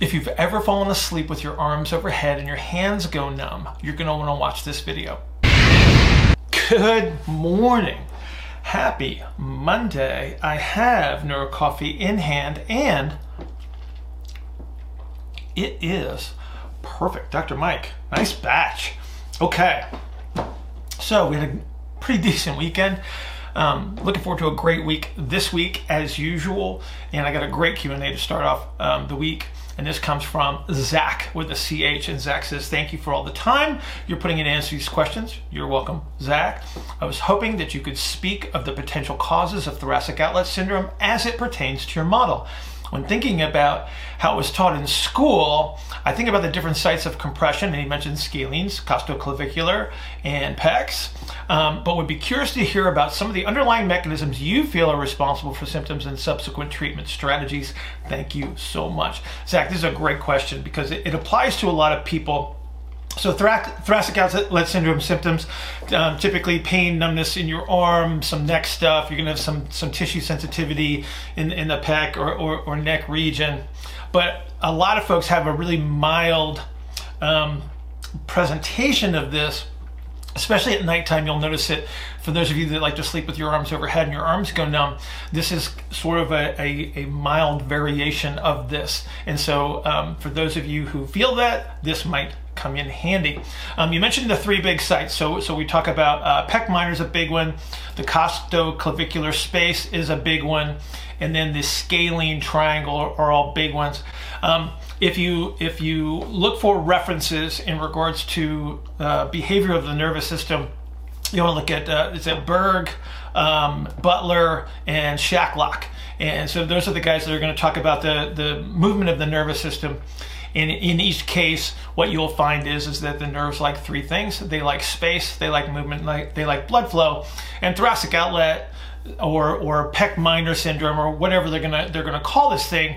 If you've ever fallen asleep with your arms overhead and your hands go numb, you're want to watch this video. Good morning. Happy Monday. I have Neuro Coffee in hand and it is perfect. Dr. Mike, nice batch. Okay. So we had a pretty decent weekend. Um, looking forward to a great week this week as usual, and I got a great Q and A to start off um, the week. And this comes from Zach with a CH. And Zach says, Thank you for all the time you're putting in to answer these questions. You're welcome, Zach. I was hoping that you could speak of the potential causes of thoracic outlet syndrome as it pertains to your model when thinking about how it was taught in school, I think about the different sites of compression, and he mentioned scalenes, costoclavicular, and pecs, um, but would be curious to hear about some of the underlying mechanisms you feel are responsible for symptoms and subsequent treatment strategies. Thank you so much. Zach, this is a great question because it, it applies to a lot of people so thoracic outlet syndrome symptoms, um, typically pain, numbness in your arm, some neck stuff. You're gonna have some some tissue sensitivity in in the pec or, or, or neck region. But a lot of folks have a really mild um, presentation of this especially at nighttime you'll notice it for those of you that like to sleep with your arms overhead and your arms go numb this is sort of a, a, a mild variation of this and so um, for those of you who feel that this might come in handy. Um, you mentioned the three big sites. So, so we talk about uh, pec minor is a big one. The costoclavicular space is a big one. And then the scalene triangle are, are all big ones. Um, if you if you look for references in regards to uh, behavior of the nervous system, you want to look at uh, it's at Berg, um, Butler, and Shacklock. And so those are the guys that are going to talk about the the movement of the nervous system. And in each case, what you'll find is, is that the nerves like three things. They like space, they like movement, like, they like blood flow. And thoracic outlet or, or pec minor syndrome or whatever they're gonna, they're gonna call this thing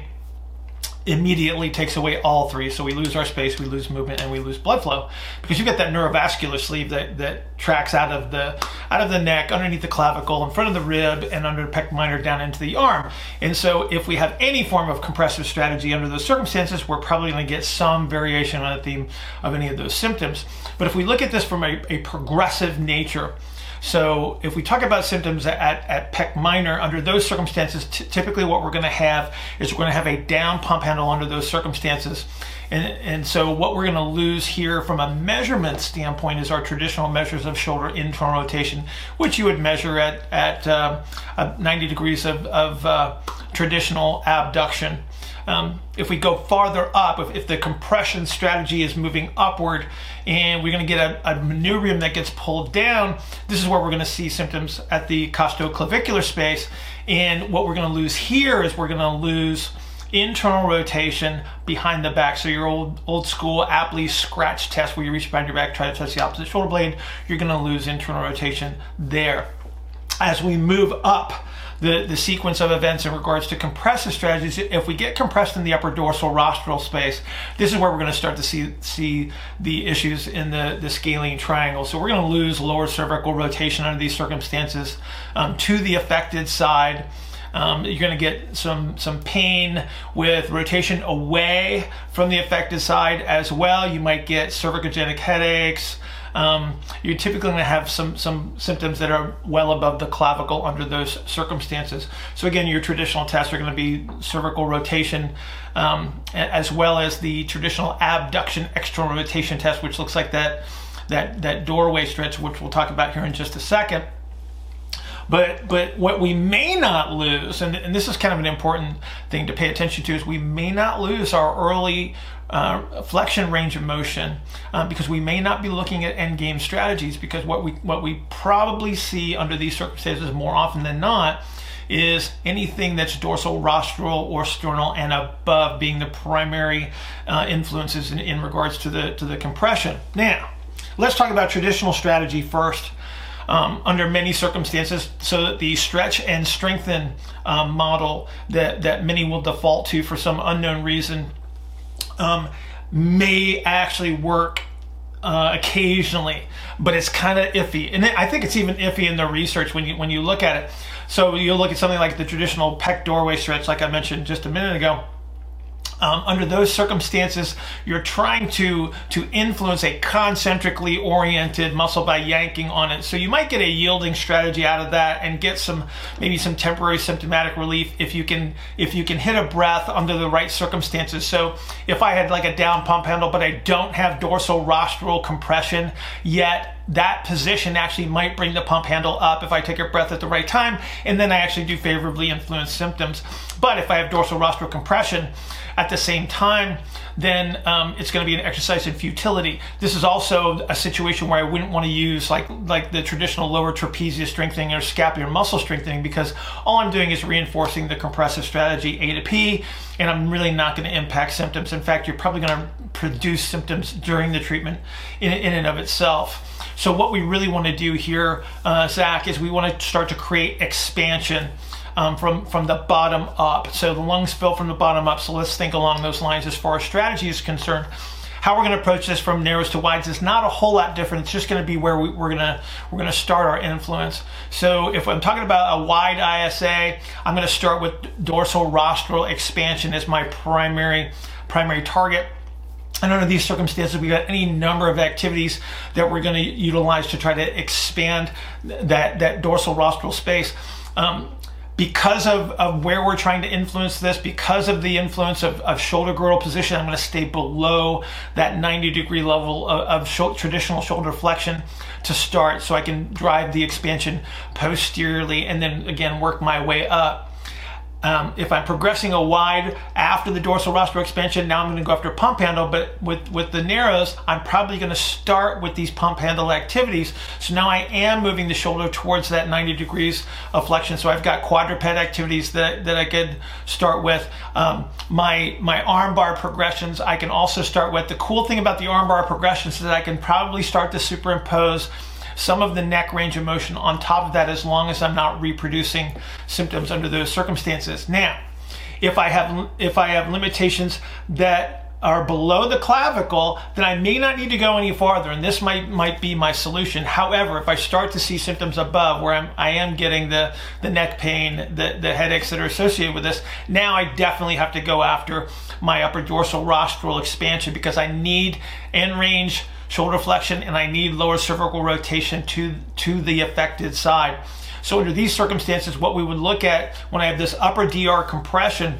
immediately takes away all three. So we lose our space, we lose movement, and we lose blood flow because you get that neurovascular sleeve that, that tracks out of the out of the neck, underneath the clavicle, in front of the rib, and under the pec minor down into the arm. And so if we have any form of compressive strategy under those circumstances, we're probably going to get some variation on the theme of any of those symptoms. But if we look at this from a, a progressive nature, so if we talk about symptoms at, at pec minor, under those circumstances, typically what we're going to have is we're going to have a down pump handle under those circumstances. And, and so what we're going to lose here from a measurement standpoint is our traditional measures of shoulder internal rotation, which you would measure at, at uh, 90 degrees of, of uh, traditional abduction. Um, if we go farther up, if, if, the compression strategy is moving upward and we're going to get a, a, manubrium that gets pulled down, this is where we're going to see symptoms at the costoclavicular space. And what we're going to lose here is we're going to lose internal rotation behind the back. So your old old school Apley scratch test where you reach behind your back, try to touch the opposite shoulder blade, you're going to lose internal rotation there. As we move up, the, the sequence of events in regards to compressive strategies. If we get compressed in the upper dorsal rostral space, this is where we're going to start to see see the issues in the, the scalene triangle. So we're going to lose lower cervical rotation under these circumstances um, to the affected side. Um, you're going to get some some pain with rotation away from the affected side as well. You might get cervicogenic headaches, um, you're typically going to have some, some symptoms that are well above the clavicle under those circumstances. So again, your traditional tests are going to be cervical rotation um, as well as the traditional abduction external rotation test, which looks like that, that, that doorway stretch, which we'll talk about here in just a second. But but what we may not lose, and, and this is kind of an important thing to pay attention to, is we may not lose our early uh, flexion range of motion um, because we may not be looking at end game strategies because what we what we probably see under these circumstances more often than not is anything that's dorsal rostral or sternal and above being the primary uh, influences in, in regards to the to the compression. Now, let's talk about traditional strategy first um, under many circumstances so that the stretch and strengthen um, model that, that many will default to for some unknown reason um, may actually work uh, occasionally, but it's kind of iffy. And I think it's even iffy in the research when you when you look at it. So you look at something like the traditional pec doorway stretch, like I mentioned just a minute ago. Um, under those circumstances, you're trying to to influence a concentrically oriented muscle by yanking on it. So you might get a yielding strategy out of that and get some maybe some temporary symptomatic relief if you can if you can hit a breath under the right circumstances. So if I had like a down pump handle, but I don't have dorsal rostral compression yet, that position actually might bring the pump handle up if I take a breath at the right time, and then I actually do favorably influence symptoms. But if I have dorsal rostral compression at the same time, then um, it's going to be an exercise in futility. This is also a situation where I wouldn't want to use like like the traditional lower trapezius strengthening or scapular muscle strengthening because all I'm doing is reinforcing the compressive strategy A to P, and I'm really not going to impact symptoms. In fact, you're probably going to produce symptoms during the treatment in, in and of itself. So what we really want to do here, uh, Zach, is we want to start to create expansion um, from, from the bottom up. So the lungs fill from the bottom up. So let's think along those lines as far as strategy is concerned. How we're going to approach this from narrows to wides is not a whole lot different. It's just going to be where we, are going to we're going to start our influence. So if I'm talking about a wide ISA, I'm going to start with dorsal rostral expansion as my primary primary target. And under these circumstances, we've got any number of activities that we're going to utilize to try to expand that, that dorsal rostral space. Um, because of, of where we're trying to influence this, because of the influence of, of shoulder girdle position, I'm going to stay below that 90 degree level of, of sh traditional shoulder flexion to start so I can drive the expansion posteriorly and then again work my way up. Um, if I'm progressing a wide after the dorsal rostral expansion, now I'm going to go after pump handle. But with, with the narrows, I'm probably going to start with these pump handle activities. So now I am moving the shoulder towards that 90 degrees of flexion. So I've got quadruped activities that, that I could start with. Um, my, my arm bar progressions, I can also start with. The cool thing about the arm bar progressions is that I can probably start to superimpose some of the neck range of motion on top of that as long as I'm not reproducing symptoms under those circumstances. Now, if I have if I have limitations that are below the clavicle, then I may not need to go any farther, and this might might be my solution. However, if I start to see symptoms above where I'm I am getting the the neck pain, the the headaches that are associated with this, now I definitely have to go after my upper dorsal rostral expansion because I need end range shoulder flexion and I need lower cervical rotation to, to the affected side. So under these circumstances, what we would look at when I have this upper DR compression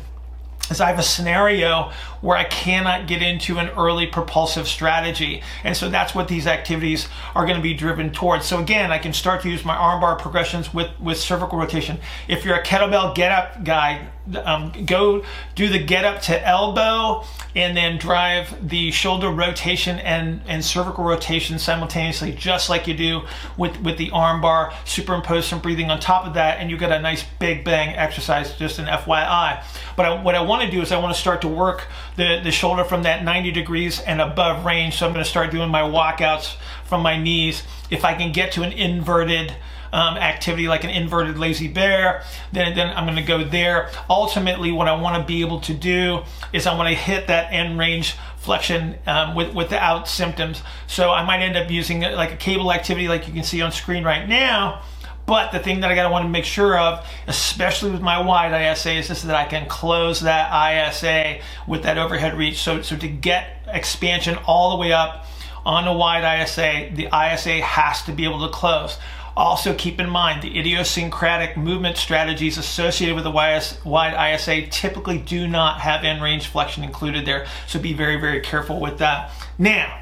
is I have a scenario where I cannot get into an early propulsive strategy. And so that's what these activities are going to be driven towards. So again, I can start to use my armbar progressions with, with cervical rotation. If you're a kettlebell get up guy, um, go do the get up to elbow and then drive the shoulder rotation and, and cervical rotation simultaneously, just like you do with, with the arm bar. Superimpose some breathing on top of that, and you get a nice big bang exercise, just an FYI. But I, what I want to do is I want to start to work the, the shoulder from that 90 degrees and above range. So I'm going to start doing my walkouts from my knees. If I can get to an inverted um, activity like an inverted lazy bear, then, then I'm to go there. Ultimately, what I want to be able to do is I want to hit that end range flexion um, with, without symptoms. So I might end up using like a cable activity like you can see on screen right now. But the thing that I gotta want to make sure of, especially with my wide ISA, is this that I can close that ISA with that overhead reach. So, so to get expansion all the way up on a wide ISA, the ISA has to be able to close. Also keep in mind the idiosyncratic movement strategies associated with the wide ISA typically do not have end range flexion included there. So be very, very careful with that. Now,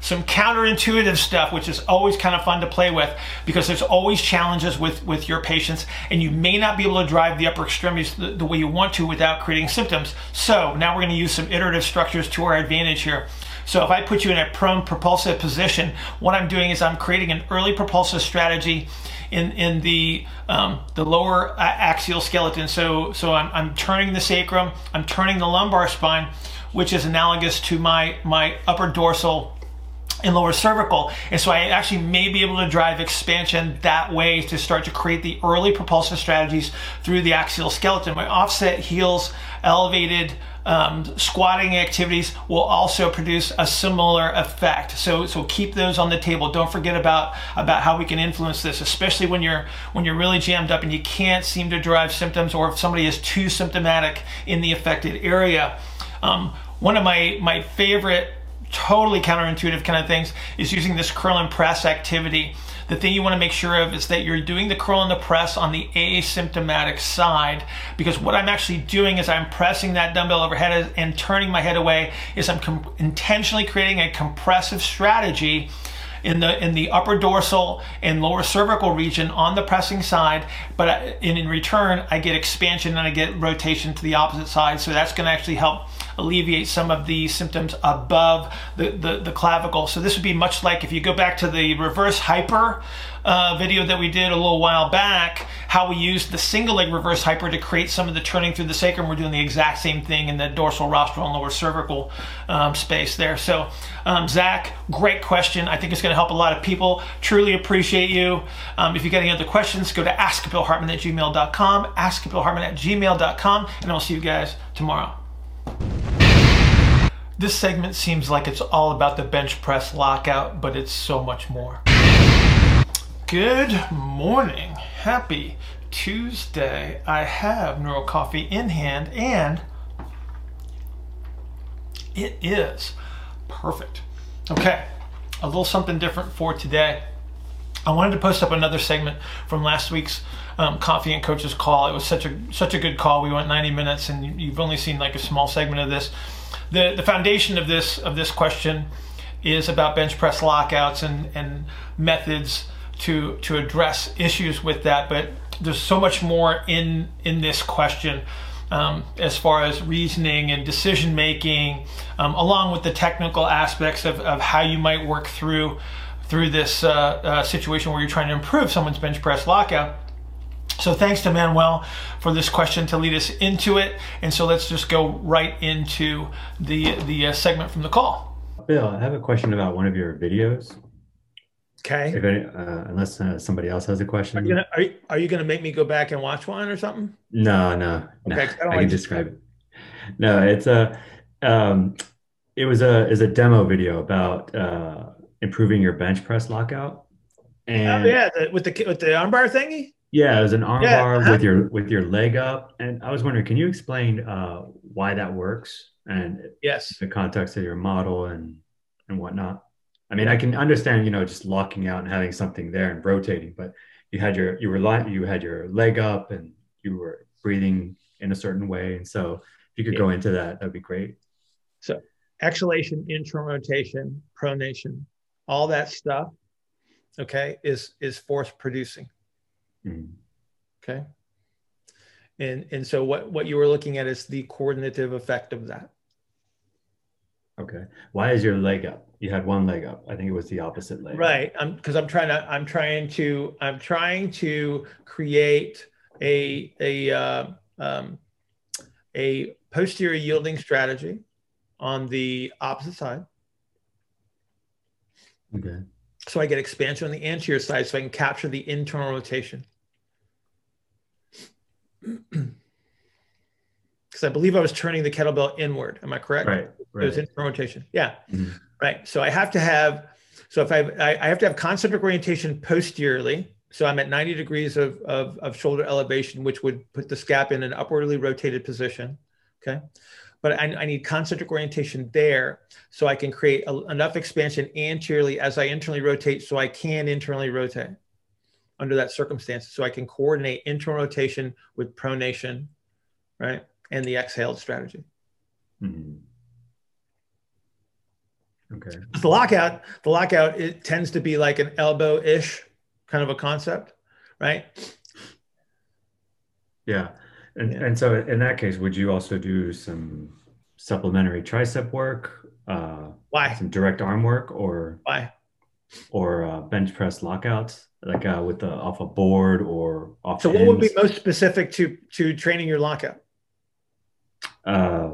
some counterintuitive stuff, which is always kind of fun to play with because there's always challenges with, with your patients and you may not be able to drive the upper extremities the, the way you want to without creating symptoms. So now we're going to use some iterative structures to our advantage here. So if I put you in a prone propulsive position, what I'm doing is I'm creating an early propulsive strategy in in the um, the lower axial skeleton. So so I'm, I'm turning the sacrum, I'm turning the lumbar spine, which is analogous to my my upper dorsal and lower cervical. And so I actually may be able to drive expansion that way to start to create the early propulsive strategies through the axial skeleton. My offset heels elevated um, squatting activities will also produce a similar effect. So, so keep those on the table. Don't forget about, about how we can influence this, especially when you're, when you're really jammed up and you can't seem to derive symptoms or if somebody is too symptomatic in the affected area. Um, one of my my favorite totally counterintuitive kind of things is using this curl and press activity. The thing you want to make sure of is that you're doing the curl and the press on the asymptomatic side because what I'm actually doing is I'm pressing that dumbbell overhead and turning my head away is I'm intentionally creating a compressive strategy in the in the upper dorsal and lower cervical region on the pressing side, but in return I get expansion and I get rotation to the opposite side. So that's going to actually help alleviate some of the symptoms above the, the, the, clavicle. So this would be much like if you go back to the reverse hyper uh, video that we did a little while back, how we used the single leg reverse hyper to create some of the turning through the sacrum. We're doing the exact same thing in the dorsal rostral and lower cervical um, space there. So um, Zach, great question. I think it's going to help a lot of people. Truly appreciate you. Um, if you got any other questions, go to askbillhartman at gmail.com, askbillhartman at gmail.com, and I'll see you guys tomorrow. This segment seems like it's all about the bench press lockout, but it's so much more. Good morning. Happy Tuesday. I have Neural Coffee in hand and it is perfect. Okay, a little something different for today. I wanted to post up another segment from last week's um, coffee and coaches call. It was such a such a good call. We went 90 minutes, and you've only seen like a small segment of this the the foundation of this of this question is about bench press lockouts and and methods to to address issues with that. But there's so much more in in this question. Um, as far as reasoning and decision making, um, along with the technical aspects of, of how you might work through through this uh, uh, situation where you're trying to improve someone's bench press lockout. So thanks to Manuel for this question to lead us into it. And so let's just go right into the, the uh, segment from the call. Bill, I have a question about one of your videos. Okay. If any, uh, unless uh, somebody else has a question. Are you, gonna, are, you, are you gonna make me go back and watch one or something? No, no. Okay. No, I, I can describe it. No, it's a, um, it was a, is a demo video about uh, improving your bench press lockout. Oh, and oh yeah, the, with the with the armbar thingy. Yeah, it was an armbar yeah. With your with your leg up, and I was wondering, can you explain uh, why that works and yes, the context of your model and and whatnot? I mean, I can understand, you know, just locking out and having something there and rotating, but you had your you were lying, you had your leg up and you were breathing in a certain way, and so if you could yeah. go into that, that'd be great. So, exhalation, internal rotation, pronation, all that stuff, okay, is is force producing Mm. Okay. And, and so what, what you were looking at is the coordinative effect of that. Okay. Why is your leg up? You had one leg up. I think it was the opposite leg. Right. I'm because I'm trying to I'm trying to I'm trying to create a a uh, um, a posterior yielding strategy on the opposite side. Okay. So I get expansion on the anterior side so I can capture the internal rotation. Because I believe I was turning the kettlebell inward. Am I correct? Right. right. It was in rotation. Yeah. Mm-hmm. Right. So I have to have, so if I, I have to have concentric orientation posteriorly. So I'm at 90 degrees of, of, of shoulder elevation, which would put the scap in an upwardly rotated position. Okay but I, I, need concentric orientation there so I can create a, enough expansion anteriorly as I internally rotate so I can internally rotate under that circumstance. So I can coordinate internal rotation with pronation, right? And the exhaled strategy. Mm-hmm. Okay. The lockout, the lockout, it tends to be like an elbow-ish kind of a concept, right? Yeah. And, yeah. and so in that case, would you also do some supplementary tricep work? Uh, Why? Some direct arm work or? Why? Or uh, bench press lockouts? like uh, with the off a board or off. So, what would be most specific to to training your lockout? Uh,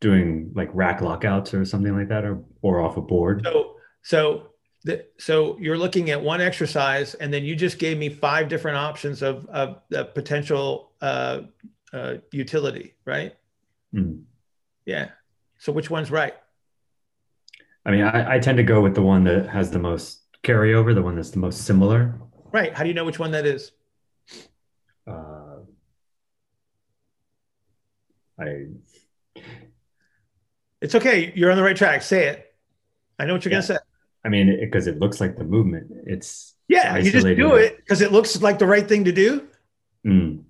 doing like rack lockouts or something like that, or or off a board. So, so the, so you're looking at one exercise, and then you just gave me five different options of of the potential uh, uh, utility, right? Mm. Yeah. So, which one's right? I mean, I, I tend to go with the one that has the most carryover, the one that's the most similar. Right. How do you know which one that is? Uh, I It's okay. You're on the right track. Say it. I know what you're Yeah. going to say. I mean, because it, looks like the movement. It's Yeah, you just do it because it looks like the right thing to do. Mm,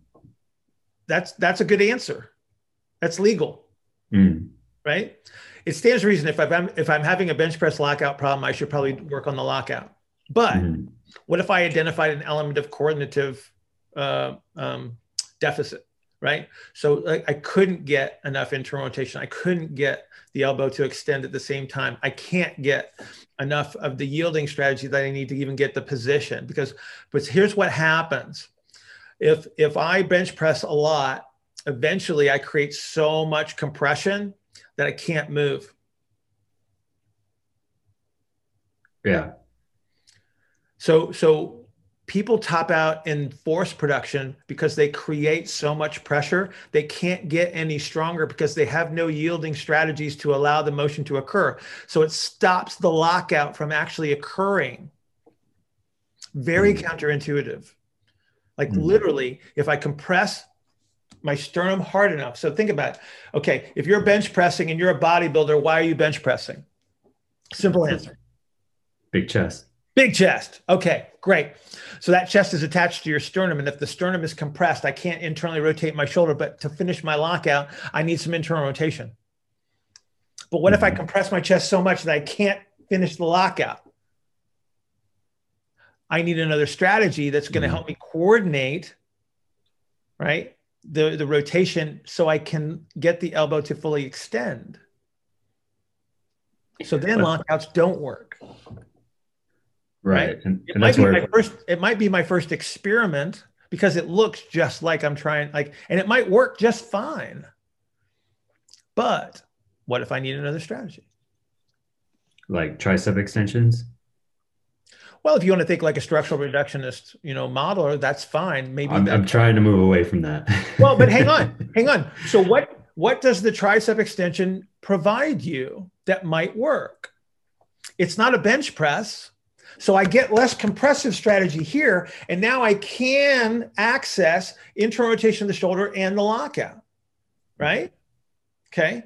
That's that's a good answer. That's legal, mm, right? It stands to reason if I'm if I'm having a bench press lockout problem, I should probably work on the lockout. But mm, what if I identified an element of coordinative uh, um, deficit, right? So like, I couldn't get enough internal rotation. I couldn't get the elbow to extend at the same time. I can't get enough of the yielding strategy that I need to even get the position because, but here's what happens. If, if I bench press a lot, eventually I create so much compression that I can't move. yeah. So, so people top out in force production because they create so much pressure. They can't get any stronger because they have no yielding strategies to allow the motion to occur. So it stops the lockout from actually occurring. Very Mm. counterintuitive. Like Mm. literally, if I compress my sternum hard enough. So think about it. Okay, if you're bench pressing and you're a bodybuilder, why are you bench pressing? Simple answer. Big chest. Big chest. Okay, great. So that chest is attached to your sternum. And if the sternum is compressed, I can't internally rotate my shoulder. But to finish my lockout, I need some internal rotation. But what if I Mhm. compress my chest so much that I can't finish the lockout? I need another strategy that's going to Mhm. help me coordinate, right? The, the rotation so I can get the elbow to fully extend. So then lockouts don't work. Right. Right. And, It and might that's be my first. It might be my first experiment because it looks just like I'm trying. Like, and it might work just fine. But what if I need another strategy? like tricep extensions. Well, if you want to think like a structural reductionist, you know, modeler, that's fine. Maybe. I'm, I'm trying to move away from that. well, but hang on, hang on. So what what does the tricep extension provide you that might work? It's not a bench press. So I get less compressive strategy here, and now I can access internal rotation of the shoulder and the lockout, right? Okay.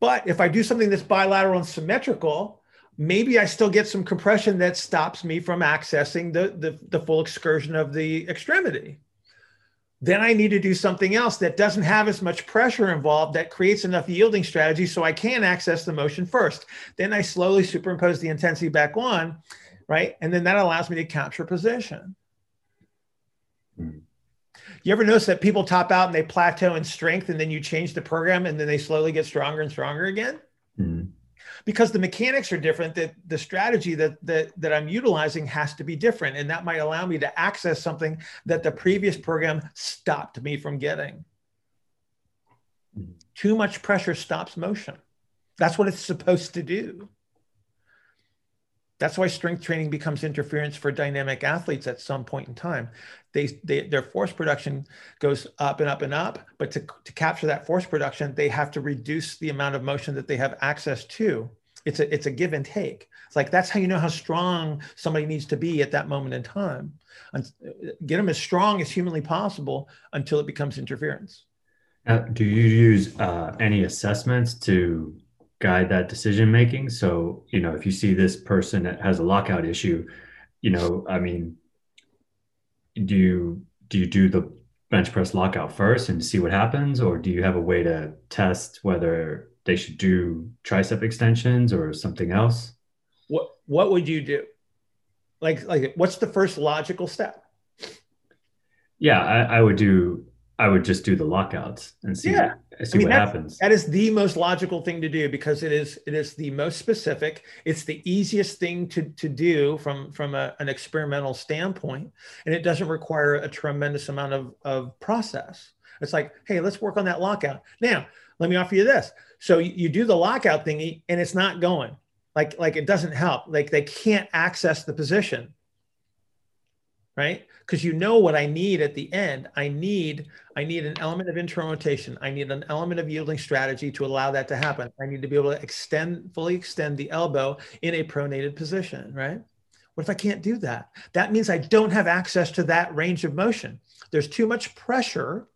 But if I do something that's bilateral and symmetrical, maybe I still get some compression that stops me from accessing the, the, the full excursion of the extremity then I need to do something else that doesn't have as much pressure involved that creates enough yielding strategy so I can access the motion first. Then I slowly superimpose the intensity back on, right? And then that allows me to capture position. Hmm. You ever notice that people top out and they plateau in strength and then you change the program and then they slowly get stronger and stronger again? Mm, because the mechanics are different that the strategy that, that that i'm utilizing has to be different and that might allow me to access something that the previous program stopped me from getting Mhm. too much pressure stops motion that's what it's supposed to do that's why strength training becomes interference for dynamic athletes at some point in time. They, they their force production goes up and up and up but to, to capture that force production they have to reduce the amount of motion that they have access to. It's a it's a give and take. It's like that's how you know how strong somebody needs to be at that moment in time. And get them as strong as humanly possible until it becomes interference. Now, do you use uh, any assessments to guide that decision making? So, you know, if you see this person that has a lockout issue, you know, I mean, do you do you do the bench press lockout first and see what happens, or do you have a way to test whether they should do tricep extensions or something else? what what would you do like like what's the first logical step Yeah, I, I would do. I would just do the lockouts and see Yeah. see I mean, what happens. that is the most logical thing to do because it is it is the most specific. It's the easiest thing to to do from from a, an experimental standpoint and it doesn't require a tremendous amount of of process. It's like hey let's work on that lockout. Now let me offer you this. So you, you do the lockout thingy and it's not going. Like like it doesn't help. Like they can't access the position right? Because you know what i need at the end. I need i need an element of internal rotation. I need an element of yielding strategy to allow that to happen. I need to be able to extend fully extend the elbow in a pronated position right? What if i can't do that? That means i don't have access to that range of motion. There's too much pressure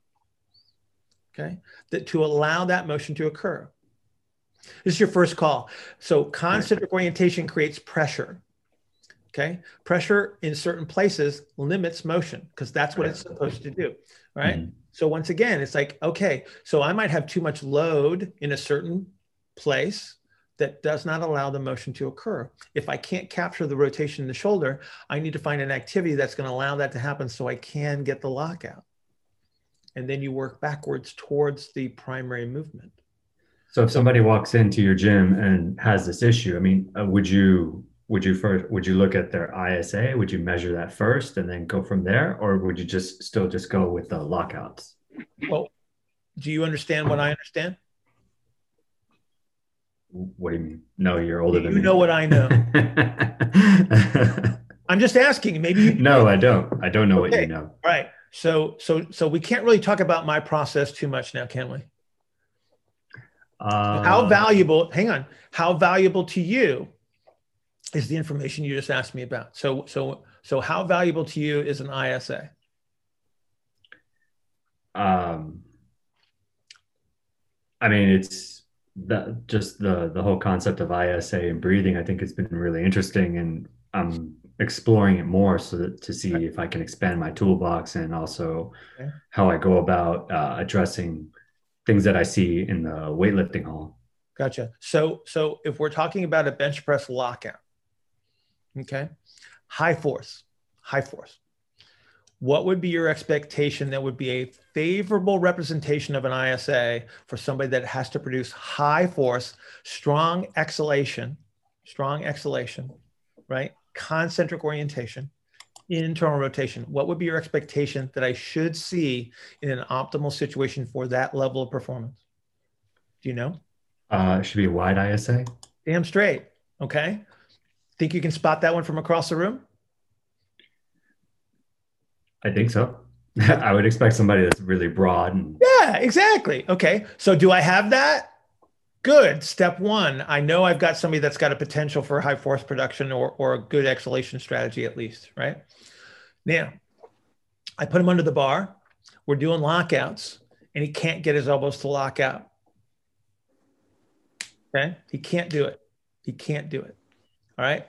okay that to allow that motion to occur. This is your first call. So concentric orientation creates pressure. Okay. Pressure in certain places limits motion because that's what it's supposed to do. Right. Mm-hmm. So once again, it's like, okay, so I might have too much load in a certain place that does not allow the motion to occur. If I can't capture the rotation in the shoulder, I need to find an activity that's going to allow that to happen so I can get the lockout. And then you work backwards towards the primary movement. So if somebody walks into your gym and has this issue, I mean, uh, would you would you first would you look at their ISA? Would you measure that first and then go from there, or would you just still just go with the lockouts? Well, do you understand what I understand? What do you mean? No, you're older you than me. You know what I know. I'm just asking. Maybe you. No, I don't. I don't know okay. what you know. Right. So, so, so we can't really talk about my process too much now, can we? Uh, how valuable? Hang on. How valuable to you is the information you just asked me about? So, so, so, how valuable to you is an ISA? Um, I mean, it's that just the the whole concept of ISA and breathing. I think it's been really interesting, and I'm exploring it more so that to see if I can expand my toolbox and also okay. how I go about uh, addressing things that I see in the weightlifting hall. Gotcha. So, so if we're talking about a bench press lockout, okay, high force, high force, what would be your expectation that would be a favorable representation of an ISA for somebody that has to produce high force, strong exhalation, strong exhalation, right? Concentric orientation, internal rotation. What would be your expectation that I should see in an optimal situation for that level of performance? Do you know? Uh, it should be a wide ISA. Damn straight. Okay. Think you can spot that one from across the room? I think so. I would expect somebody that's really broad. And- yeah, exactly. Okay. So do I have that? Good. Step one, I know I've got somebody that's got a potential for high force production or, or a good exhalation strategy at least, right? Now, I put him under the bar. We're doing lockouts, and he can't get his elbows to lock out. Okay. He can't do it. He can't do it. All right.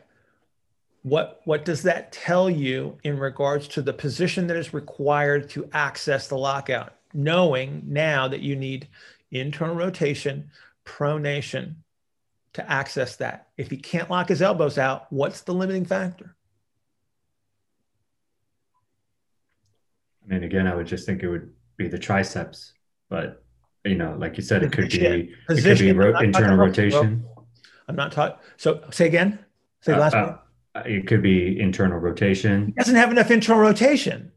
What, what does that tell you in regards to the position that is required to access the lockout? Knowing now that you need internal rotation, pronation to access that. If he can't lock his elbows out, what's the limiting factor? I mean, again, I would just think it would be the triceps, but you know, like you said, it could be Position. it could be ro- internal rotation. I'm not taught So say again. Say uh, last uh, It could be internal rotation. He doesn't have enough internal rotation.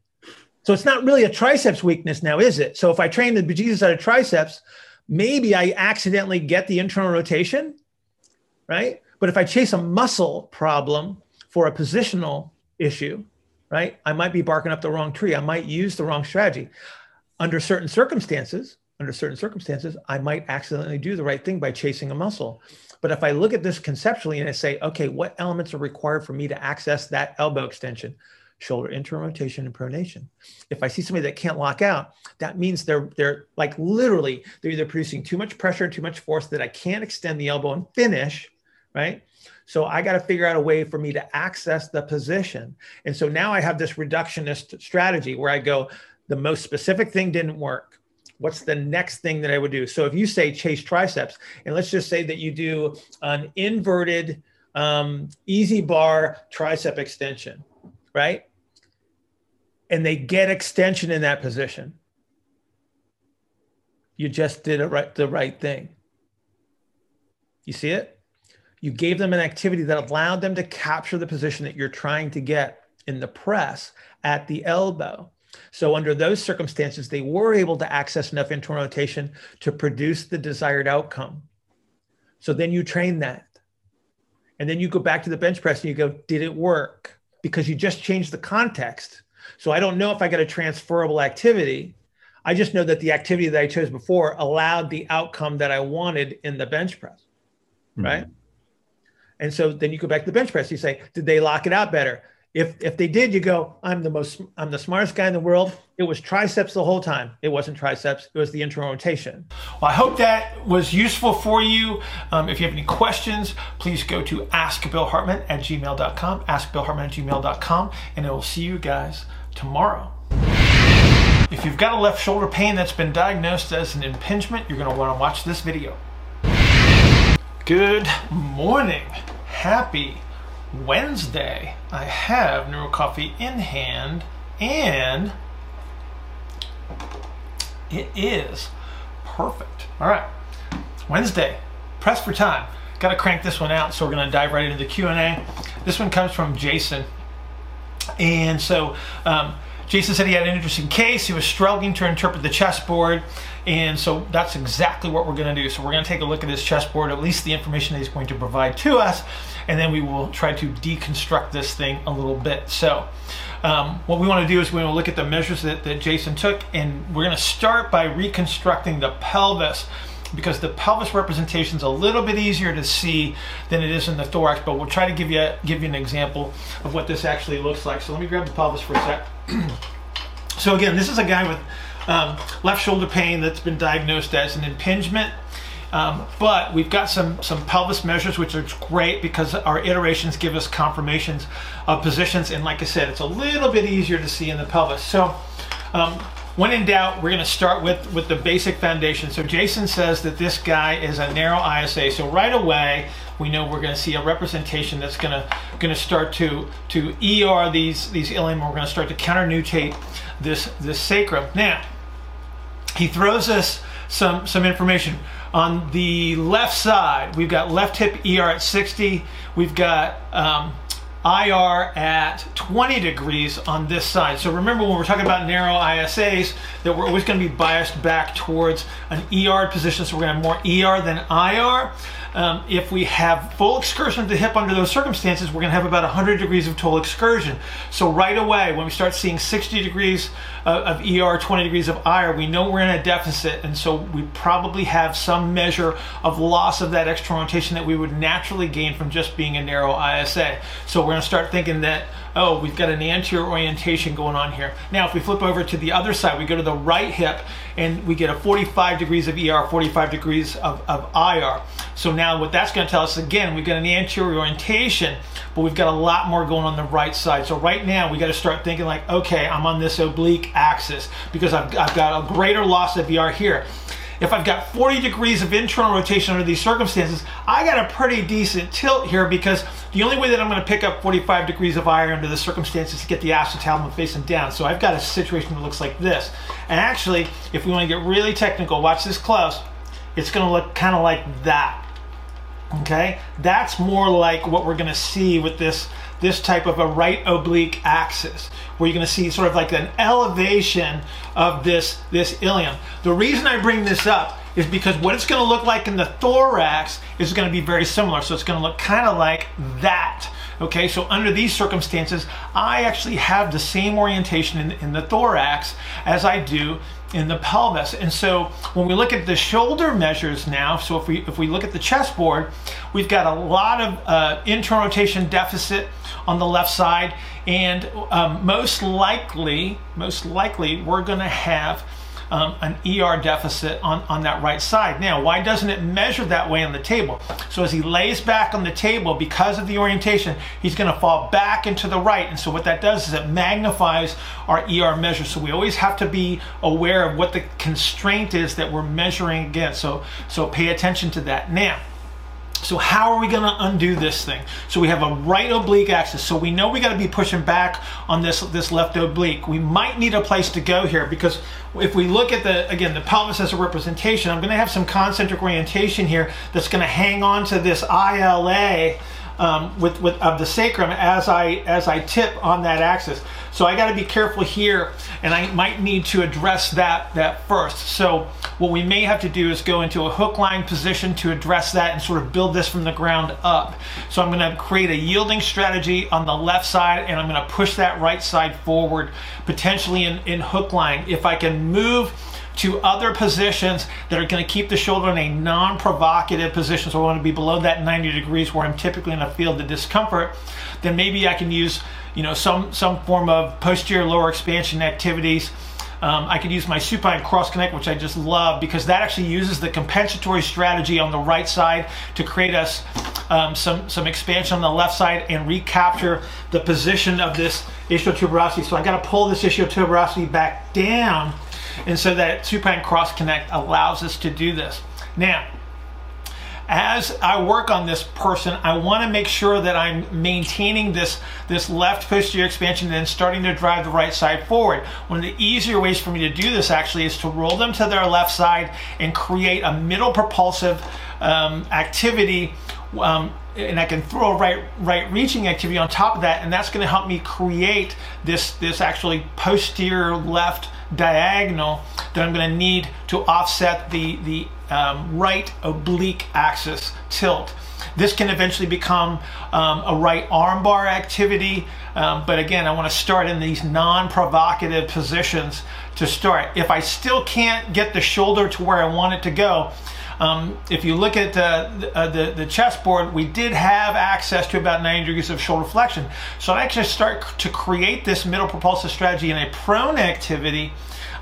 So it's not really a triceps weakness now, is it? So if I train the bejesus out of triceps, maybe I accidentally get the internal rotation, right? But if I chase a muscle problem for a positional issue, right, I might be barking up the wrong tree. I might use the wrong strategy. Under certain circumstances, under certain circumstances, I might accidentally do the right thing by chasing a muscle. But if I look at this conceptually and I say, okay, what elements are required for me to access that elbow extension? shoulder internal rotation and pronation. If I see somebody that can't lock out, that means they're they're like literally they're either producing too much pressure too much force that I can't extend the elbow and finish, right? So I got to figure out a way for me to access the position. And so now I have this reductionist strategy where I go, the most specific thing didn't work. What's the next thing that I would do? So if you say chase triceps, and let's just say that you do an inverted um, EZ bar tricep extension, right? And they get extension in that position. You just did it right, the right thing. You see it? You gave them an activity that allowed them to capture the position that you're trying to get in the press at the elbow. So, under those circumstances, they were able to access enough internal rotation to produce the desired outcome. So, then you train that. And then you go back to the bench press and you go, Did it work? because you just changed the context. So I don't know if I got a transferable activity. I just know that the activity that I chose before allowed the outcome that I wanted in the bench press. Mm-hmm. Right. And so then you go back to the bench press. You say, did they lock it out better? If if they did, you go, I'm the most I'm the smartest guy in the world. It was triceps the whole time. It wasn't triceps. It was the internal rotation. Well, I hope that was useful for you. Um, if you have any questions, please go to askbillhartman at gmail.com, askbillhartman at gmail.com, and I will see you guys tomorrow. If you've got a left shoulder pain that's been diagnosed as an impingement, you're going to want to watch this video. Good morning. Happy Wednesday. I have Neuro Coffee in hand and it is perfect. All right. Wednesday. Press for time. Got to crank this one out, so we're going to dive right into the Q&A. This one comes from Jason. And so um, Jason said he had an interesting case. He was struggling to interpret the chessboard. And so that's exactly what we're going to do. So we're going to take a look at this chessboard, at least the information that he's going to provide to us, and then we will try to deconstruct this thing a little bit. So um, what we want to do is we want to look at the measures that, that Jason took, and we're going to start by reconstructing the pelvis because the pelvis representation is a little bit easier to see than it is in the thorax, but we'll try to give you, give you an example of what this actually looks like. So let me grab the pelvis for a sec. so again, this is a guy with um, left shoulder pain that's been diagnosed as an impingement. Um, but we've got some, some pelvis measures, which are great because our iterations give us confirmations of positions. And like I said, it's a little bit easier to see in the pelvis. So um, when in doubt, we're going to start with, with the basic foundation. So Jason says that this guy is a narrow ISA. So right away, we know we're going to see a representation that's going to going to start to to ER these these ilium. We're going to start to counternutate this this sacrum. Now, he throws us some some information on the left side. We've got left hip ER at 60. We've got um, IR at 20 degrees on this side. So remember when we're talking about narrow ISAs that we're always going to be biased back towards an ER position. So we're going to have more ER than IR. Um, if we have full excursion of the hip under those circumstances, we're going to have about 100 degrees of total excursion. So right away, when we start seeing 60 degrees of, of ER, 20 degrees of IR, we know we're in a deficit. And so we probably have some measure of loss of that external rotation that we would naturally gain from just being a narrow ISA. So we're going to start thinking that oh, we've got an anterior orientation going on here. Now, if we flip over to the other side, we go to the right hip and we get a 45 degrees of ER, 45 degrees of, of IR. So now what that's going to tell us, again, we've got an anterior orientation, but we've got a lot more going on the right side. So right now we got to start thinking like, okay, I'm on this oblique axis because I've, I've got a greater loss of ER here. If I've got 40 degrees of internal rotation under these circumstances, I got a pretty decent tilt here because the only way that I'm going to pick up 45 degrees of IR under the circumstances is to get the acetabulum facing down. So I've got a situation that looks like this. And actually, if we want to get really technical, watch this close, it's going to look kind of like that. Okay, that's more like what we're going to see with this this type of a right oblique axis, where you're going to see sort of like an elevation of this this ilium. The reason I bring this up is because what it's going to look like in the thorax is going to be very similar. So it's going to look kind of like that. Okay, so under these circumstances, I actually have the same orientation in, in the thorax as I do in the pelvis. And so when we look at the shoulder measures now, so if we if we look at the chessboard, we've got a lot of uh, internal rotation deficit on the left side, and um, most likely, most likely, we're going to have um, an ER deficit on, on that right side. Now, why doesn't it measure that way on the table? So as he lays back on the table, because of the orientation, he's going to fall back into the right. And so what that does is it magnifies our ER measure. So we always have to be aware of what the constraint is that we're measuring against. So, so pay attention to that. Now, so how are we going to undo this thing? So we have a right oblique axis. So we know we got to be pushing back on this, this left oblique. We might need a place to go here because if we look at the, again, the pelvis as a representation, I'm going to have some concentric orientation here that's going to hang on to this ILA um, with, with of the sacrum as I as I tip on that axis. So I got to be careful here, and I might need to address that that first. So what we may have to do is go into a hooklying position to address that and sort of build this from the ground up. So I'm going to create a yielding strategy on the left side, and I'm going to push that right side forward, potentially in, in hooklying. If I can move to other positions that are going to keep the shoulder in a non-provocative position. So I want to be below that 90 degrees where I'm typically in a field of discomfort. Then maybe I can use, you know, some some form of posterior lower expansion activities. Um, I could use my supine cross connect, which I just love because that actually uses the compensatory strategy on the right side to create us um, some, some expansion on the left side and recapture the position of this ischial tuberosity. So I got to pull this ischial tuberosity back down and so that supine cross connect allows us to do this. Now, as I work on this person, I want to make sure that I'm maintaining this, this left posterior expansion and then starting to drive the right side forward. One of the easier ways for me to do this actually is to roll them to their left side and create a middle propulsive um, activity um, and I can throw a right right reaching activity on top of that, and that's going to help me create this this actually posterior left diagonal that I'm going to need to offset the the um, right oblique axis tilt. This can eventually become um, a right armbar activity, um, but again, I want to start in these non-provocative positions to start. If I still can't get the shoulder to where I want it to go, um, if you look at uh, the, uh, the, the chessboard, we did have access to about 90 degrees of shoulder flexion. So I actually start to create this middle propulsive strategy in a prone activity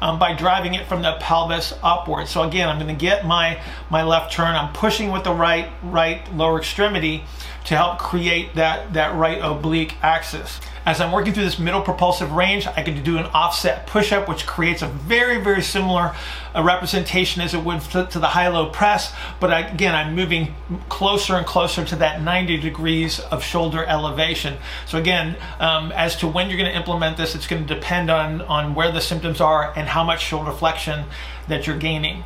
um, by driving it from the pelvis upwards. So again, I'm going to get my, my left turn. I'm pushing with the right, right lower extremity to help create that, that right oblique axis. As I'm working through this middle propulsive range, I can do an offset push-up, which creates a very, very similar uh, representation as it would to, to the high-low press. But I, again, I'm moving closer and closer to that 90 degrees of shoulder elevation. So again, um, as to when you're going to implement this, it's going to depend on, on where the symptoms are and how much shoulder flexion that you're gaining.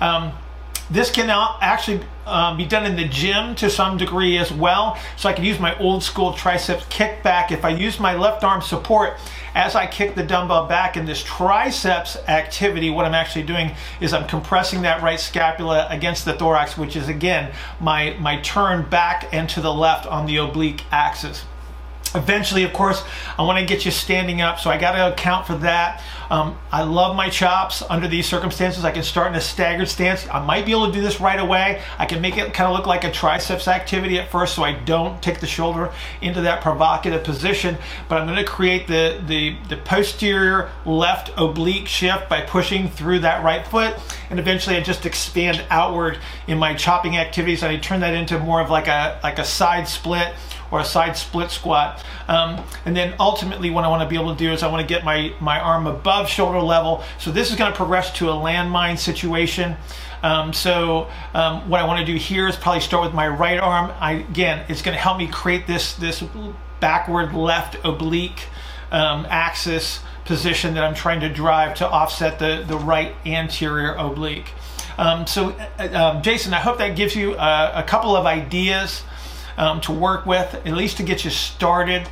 Um, this can actually um, be done in the gym to some degree as well. So I can use my old school triceps kickback. If I use my left arm support as I kick the dumbbell back in this triceps activity, what I'm actually doing is I'm compressing that right scapula against the thorax, which is again, my, my turn back and to the left on the oblique axis. Eventually, of course, I want to get you standing up, so I got to account for that. Um, I love my chops under these circumstances. I can start in a staggered stance. I might be able to do this right away. I can make it kind of look like a triceps activity at first so I don't take the shoulder into that provocative position, but I'm going to create the, the, the posterior left oblique shift by pushing through that right foot, and eventually I just expand outward in my chopping activities. I turn that into more of like a, like a side split or a side split squat. Um, and then ultimately what I want to be able to do is I want to get my, my arm above shoulder level. So this is going to progress to a landmine situation. Um, so um, what I want to do here is probably start with my right arm. I, again, it's going to help me create this, this backward left oblique um, axis position that I'm trying to drive to offset the, the right anterior oblique. Um, so, uh, um, Jason, I hope that gives you a, a couple of ideas um, to work with, at least to get you started.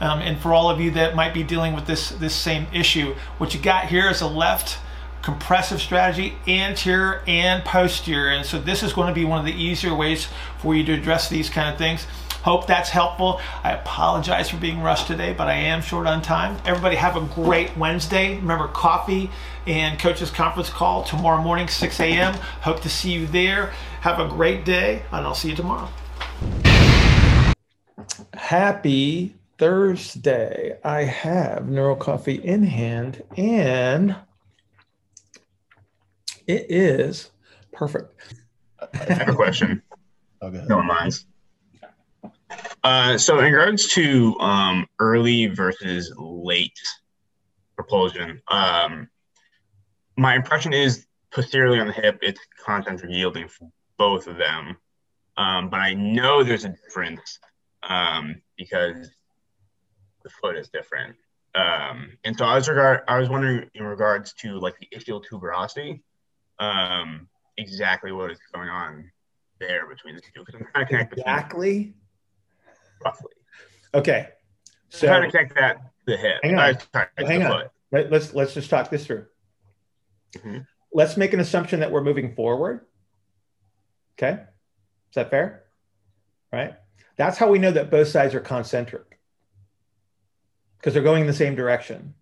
Um, and for all of you that might be dealing with this, this same issue, what you got here is a left compressive strategy, anterior and posterior. And so this is going to be one of the easier ways for you to address these kind of things. Hope that's helpful. I apologize for being rushed today, but I am short on time. Everybody have a great Wednesday. Remember coffee and coaches conference call tomorrow morning, 6 a.m. Hope to see you there. Have a great day, and I'll see you tomorrow. Happy Thursday. I have Neuro Coffee in hand and it is perfect. I have a question. Okay. No one minds. Uh, so, in regards to um, early versus late propulsion, um, my impression is posteriorly on the hip, it's concentric yielding for both of them. Um, but I know there's a difference um, because the foot is different. Um, and so I was regard I was wondering in regards to like the ischial tuberosity, um, exactly what is going on there between the two because I'm trying to connect exactly roughly. Okay, so I'm trying to connect that the hip. Hang on, hang on. Let, us let's just talk this through. Mm-hmm. Let's make an assumption that we're moving forward. Okay. Is that fair? Right? That's how we know that both sides are concentric because they're going in the same direction.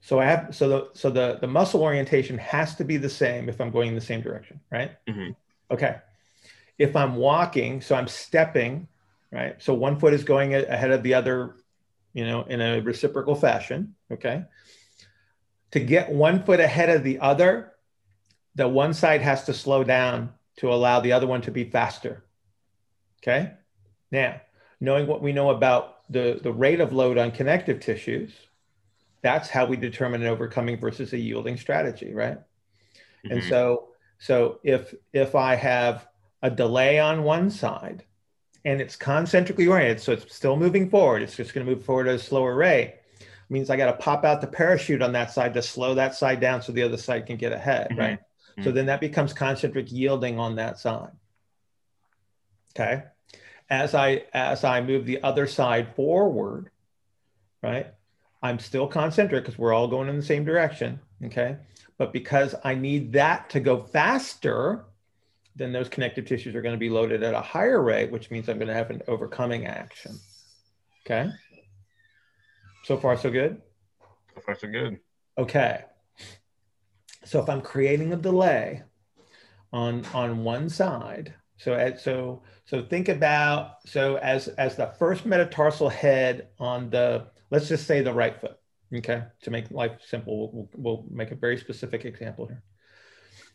So I have so the so the the muscle orientation has to be the same if I'm going in the same direction, right? Mhm. Okay. If I'm walking, so I'm stepping, right? So one foot is going ahead of the other, you know, in a reciprocal fashion, okay? To get one foot ahead of the other, the one side has to slow down to allow the other one to be faster. Okay? Now, knowing what we know about the, the rate of load on connective tissues, that's how we determine an overcoming versus a yielding strategy, right? And Mhm. so so if if I have a delay on one side and it's concentrically oriented, so it's still moving forward, it's just going to move forward at a slower rate, means I got to pop out the parachute on that side to slow that side down so the other side can get ahead, Mhm. right? So Mhm. then that becomes concentric yielding on that side. Okay. As I as I move the other side forward, right? I'm still concentric because we're all going in the same direction. Okay. But because I need that to go faster, then those connective tissues are going to be loaded at a higher rate, which means I'm going to have an overcoming action. Okay. So far, so good. So far, so good. Okay. So if I'm creating a delay on on one side, so so so think about so as as the first metatarsal head on the let's just say the right foot. Okay, to make life simple, we'll, we'll make a very specific example here.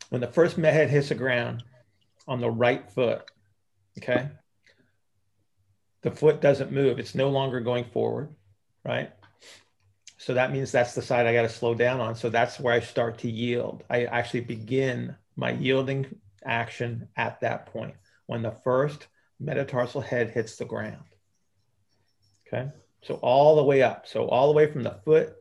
When the first head hits the ground on the right foot, okay, the foot doesn't move; it's no longer going forward, right? So that means that's the side I got to slow down on. So that's where I start to yield. I actually begin my yielding action at that point when the first metatarsal head hits the ground. Okay. So all the way up. So all the way from the foot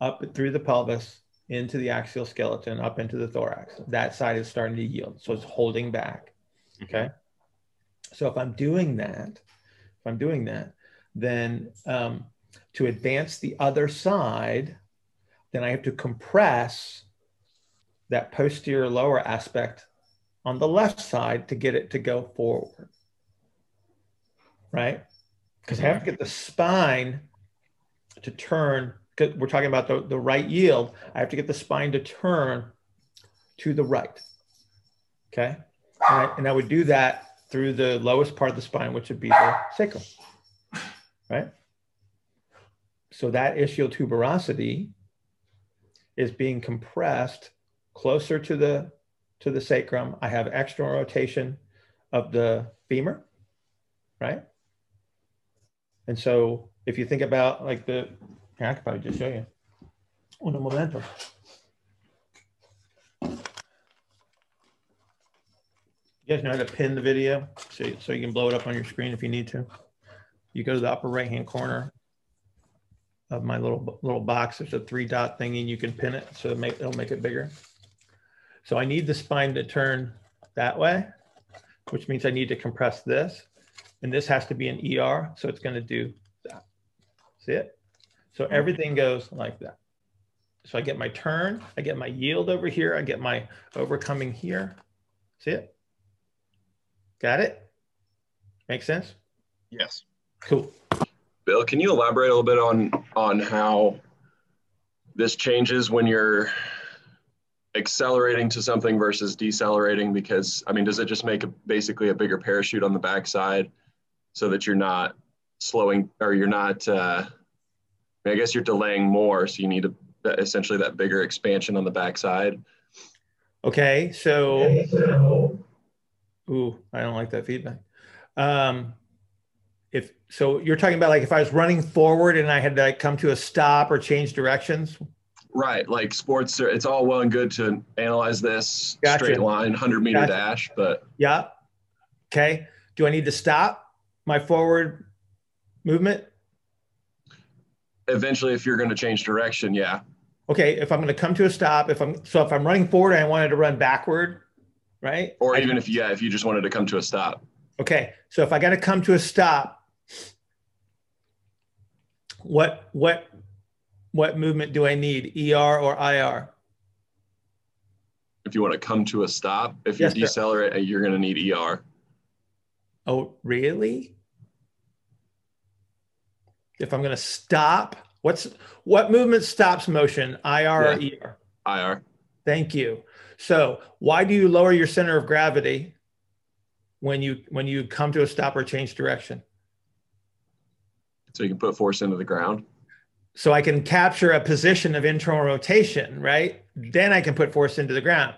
up through the pelvis into the axial skeleton, up into the thorax. That side is starting to yield. So it's holding back. Okay. So if I'm doing that, if I'm doing that, then um, to advance the other side, then I have to compress that posterior lower aspect on the left side to get it to go forward. Right? Because I have to get the spine to turn, we're talking about the, the right yield. I have to get the spine to turn to the right. Okay. And I, and I would do that through the lowest part of the spine, which would be the sacrum. Right? So that ischial tuberosity is being compressed closer to the to the sacrum. I have external rotation of the femur, right? And so if you think about like the, here, I could probably just show you. Uno momento. You guys know how to pin the video so, so you can blow it up on your screen if you need to. You go to the upper right hand corner of my little little box. There's a three dot thing and you can pin it so it make, it'll make it bigger. So I need the spine to turn that way, which means I need to compress this. And this has to be an ER, so it's going to do that. See it? So everything goes like that. So I get my turn, I get my yield over here, I get my overcoming here. See it? Got it? Make sense? Yes. Cool. Bill, can you elaborate a little bit on on how this changes when you're accelerating to something versus decelerating? Because I mean, does it just make a, basically a bigger parachute on the backside so that you're not slowing or you're not? Uh, I, mean, I guess you're delaying more, so you need a, essentially that bigger expansion on the backside. Okay, so, ooh, I don't like that feedback. Um, if so, you're talking about like if I was running forward and I had to like come to a stop or change directions. Right, like sports, are, it's all well and good to analyze this Gotcha. straight line, hundred meter Gotcha. dash, but Yeah. Okay. Do I need to stop my forward movement? eventually, if you're going to change direction, yeah, Okay. If I'm going to come to a stop, if I'm so if I'm running forward and I wanted to run backward, right? or I- even if yeah, if you just wanted to come to a stop. Okay, so if I got to come to a stop, what what what movement do I need? ER or IR? if you want to come to a stop. If you Yes, sir. decelerate, you're going to need ER. Oh, really? If I'm going to stop What's what movement stops motion? IR Yeah. or ER? IR. Thank you. So why do you lower your center of gravity when you when you come to a stop or change direction? So you can put force into the ground. So I can capture a position of internal rotation, right? Then I can put force into the ground.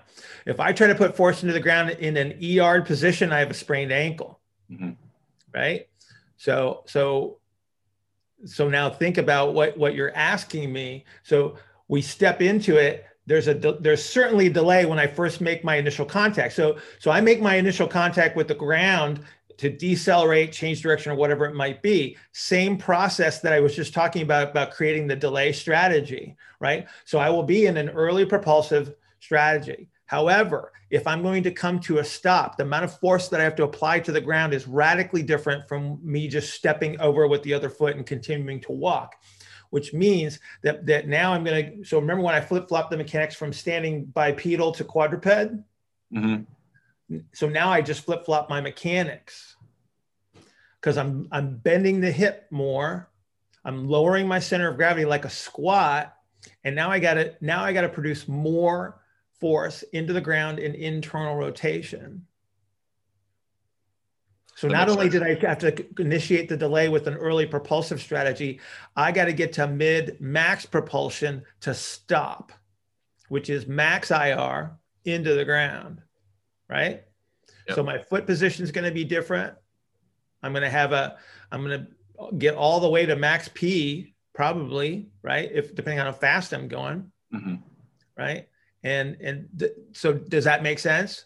If I try to put force into the ground in an ER position, I have a sprained ankle, Mhm. right? So so so now think about what what you're asking me. So we step into it. There's a de- there's certainly a delay when I first make my initial contact. So so I make my initial contact with the ground to decelerate, change direction, or whatever it might be. Same process that I was just talking about about creating the delay strategy, right? So I will be in an early propulsive strategy. However, if I'm going to come to a stop, the amount of force that I have to apply to the ground is radically different from me just stepping over with the other foot and continuing to walk, which means that, that now I'm going to. So remember when I flip flop the mechanics from standing bipedal to quadruped? hmm So now I just flip flop my mechanics because I'm, I'm bending the hip more. I'm lowering my center of gravity like a squat. And now I got to now I got to produce more force into the ground in internal rotation. So That not only sense. did I have to initiate the delay with an early propulsive strategy, I got to get to mid max propulsion to stop, which is max IR into the ground, right? Yep. So my foot position is going to be different. I'm going to have a, I'm going to get all the way to max P probably, right? If depending on how fast I'm going, hmm right? And and th- so does that make sense?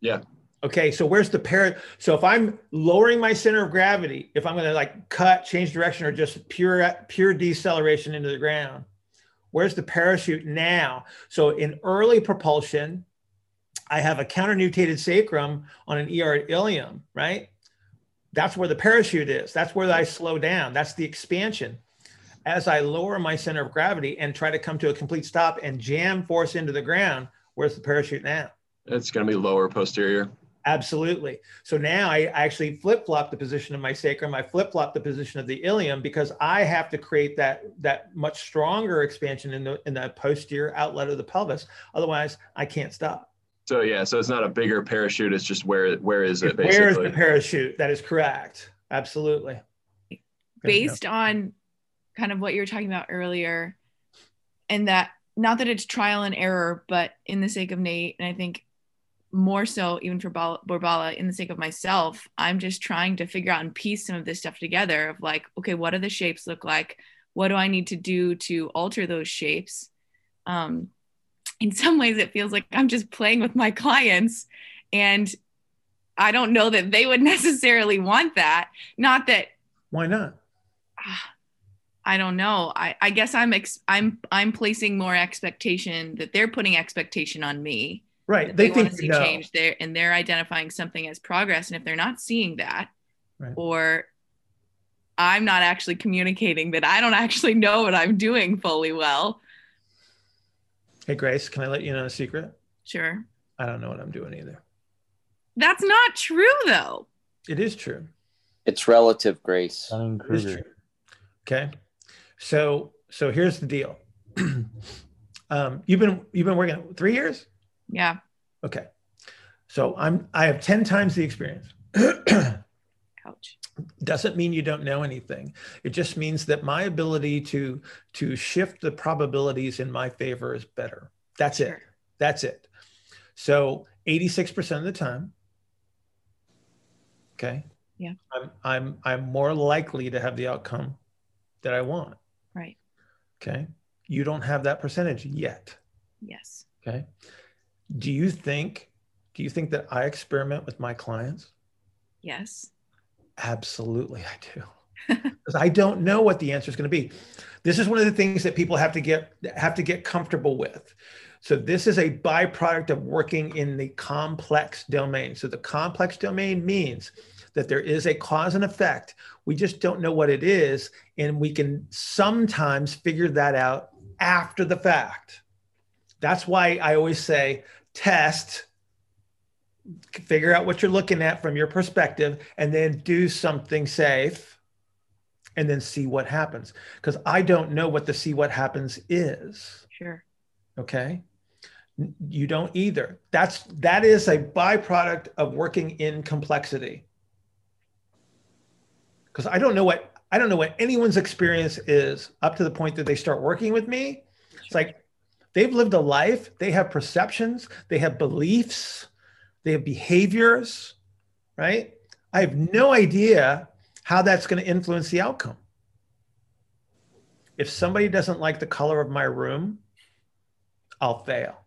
Yeah. Okay, so where's the parent? So if I'm lowering my center of gravity, if I'm going to like cut, change direction, or just pure pure deceleration into the ground, where's the parachute now? So in early propulsion, I have a counternutated sacrum on an ER ilium, right? That's where the parachute is. That's where I slow down. That's the expansion. As I lower my center of gravity and try to come to a complete stop and jam force into the ground, where's the parachute now? It's going to be lower posterior. Absolutely. So now I actually flip flop the position of my sacrum. I flip flop the position of the ilium because I have to create that that much stronger expansion in the in the posterior outlet of the pelvis. Otherwise, I can't stop. So yeah, so it's not a bigger parachute. It's just where where is it Where's basically? the parachute? That is correct. Absolutely. based on kind of what you were talking about earlier and that not that it's trial and error but in the sake of nate and i think more so even for borbala in the sake of myself i'm just trying to figure out and piece some of this stuff together of like okay what do the shapes look like what do i need to do to alter those shapes um, in some ways it feels like i'm just playing with my clients and i don't know that they would necessarily want that not that Why not? I don't know. I, I guess I'm ex- I'm I'm placing more expectation that they're putting expectation on me. Right. that They, want think to see know. change there, and they're identifying something as progress. And if they're not seeing that, Right. or I'm not actually communicating that I don't actually know what I'm doing fully well. Hey Grace, can I let you know a secret? Sure, I don't know what I'm doing either. that's not true though. It is true. It's relative, Grace. Dunning It is true. Okay. So so here's the deal. um, you've been you've been working three years? Yeah, Okay. So I'm I have 10 times the experience. ouch. Doesn't mean you don't know anything. It just means that my ability to to shift the probabilities in my favor is better. That's it. That's it. So 86% of the time. Okay. Yeah. I'm I'm I'm more likely to have the outcome that I want. Right. Okay. You don't have that percentage yet. Yes. Okay. Do you think do you think that I experiment with my clients? Yes. Absolutely, I do. Because I don't know what the answer is going to be. This is one of the things that people have to get have to get comfortable with. So this is a byproduct of working in the complex domain. So the complex domain means that there is a cause and effect. We just don't know what it is, and we can sometimes figure that out after the fact. That's why I always say test figure out what you're looking at from your perspective and then do something safe and then see what happens because I don't know what the see what happens is. Sure. Okay. You don't either. That's that is a byproduct of working in complexity. Because I don't know what I don't know what anyone's experience is up to the point that they start working with me. It's like they've lived a life, they have perceptions, they have beliefs, they have behaviors, right? I have no idea how that's going to influence the outcome. If somebody doesn't like the color of my room, I'll fail.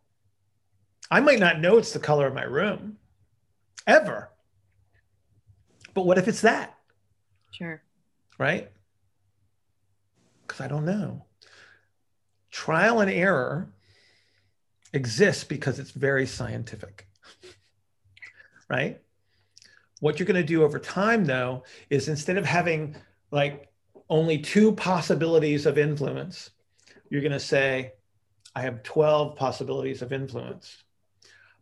I might not know it's the color of my room ever. But what if it's that? Sure. Right? Because I don't know. Trial and error exists because it's very scientific. Right? What you're going to do over time, though, is instead of having like only two possibilities of influence, you're going to say, I have 12 possibilities of influence.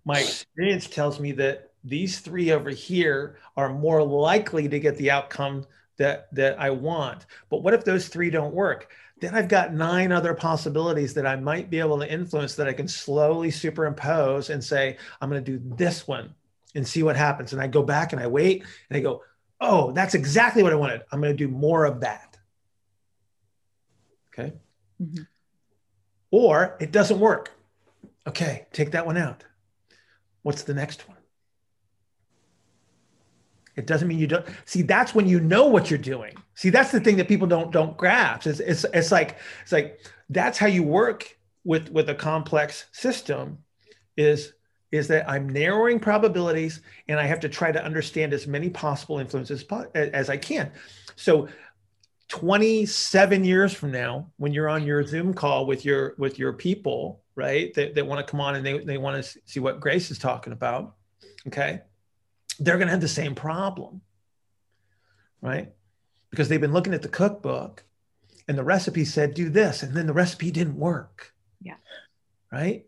My experience tells me that these three over here are more likely to get the outcome that, that I want. But what if those three don't work? Then I've got nine other possibilities that I might be able to influence that I can slowly superimpose and say, I'm going to do this one and see what happens. And I go back and I wait and I go, oh, that's exactly what I wanted. I'm going to do more of that. Okay. Mm-hmm. Or it doesn't work. Okay, take that one out. What's the next one? It doesn't mean you don't see. That's when you know what you're doing. See, that's the thing that people don't don't grasp. It's it's, it's like it's like that's how you work with with a complex system. Is is that I'm narrowing probabilities and I have to try to understand as many possible influences as I can. So 27 years from now, when you're on your Zoom call with your with your people, right, that, that want to come on and they, they want to see what Grace is talking about, okay, they're going to have the same problem, right? Because they've been looking at the cookbook and the recipe said do this, and then the recipe didn't work. Yeah. Right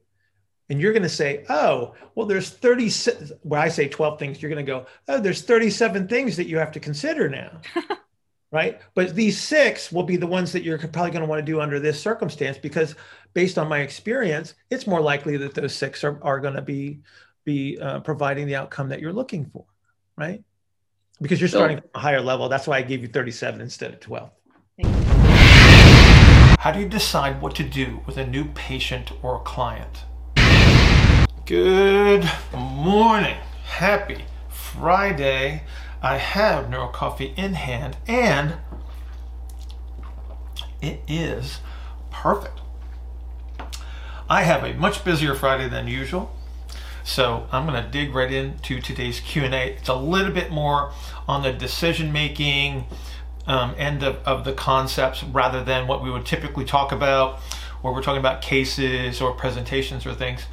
and you're going to say, oh, well, there's 30, when I say 12 things, you're going to go, oh, there's 37 things that you have to consider now. right. But these six will be the ones that you're probably going to want to do under this circumstance because based on my experience, it's more likely that those six are, are going to be, be uh, providing the outcome that you're looking for. Right. Because you're starting so, from a higher level. That's why I gave you 37 instead of 12. How do you decide what to do with a new patient or a client? Good morning. Happy Friday. I have Neuro Coffee in hand and it is perfect. I have a much busier Friday than usual. So I'm going to dig right into today's Q&A. It's a little bit more on the decision making um, end of, of the concepts rather than what we would typically talk about where we're talking about cases or presentations or things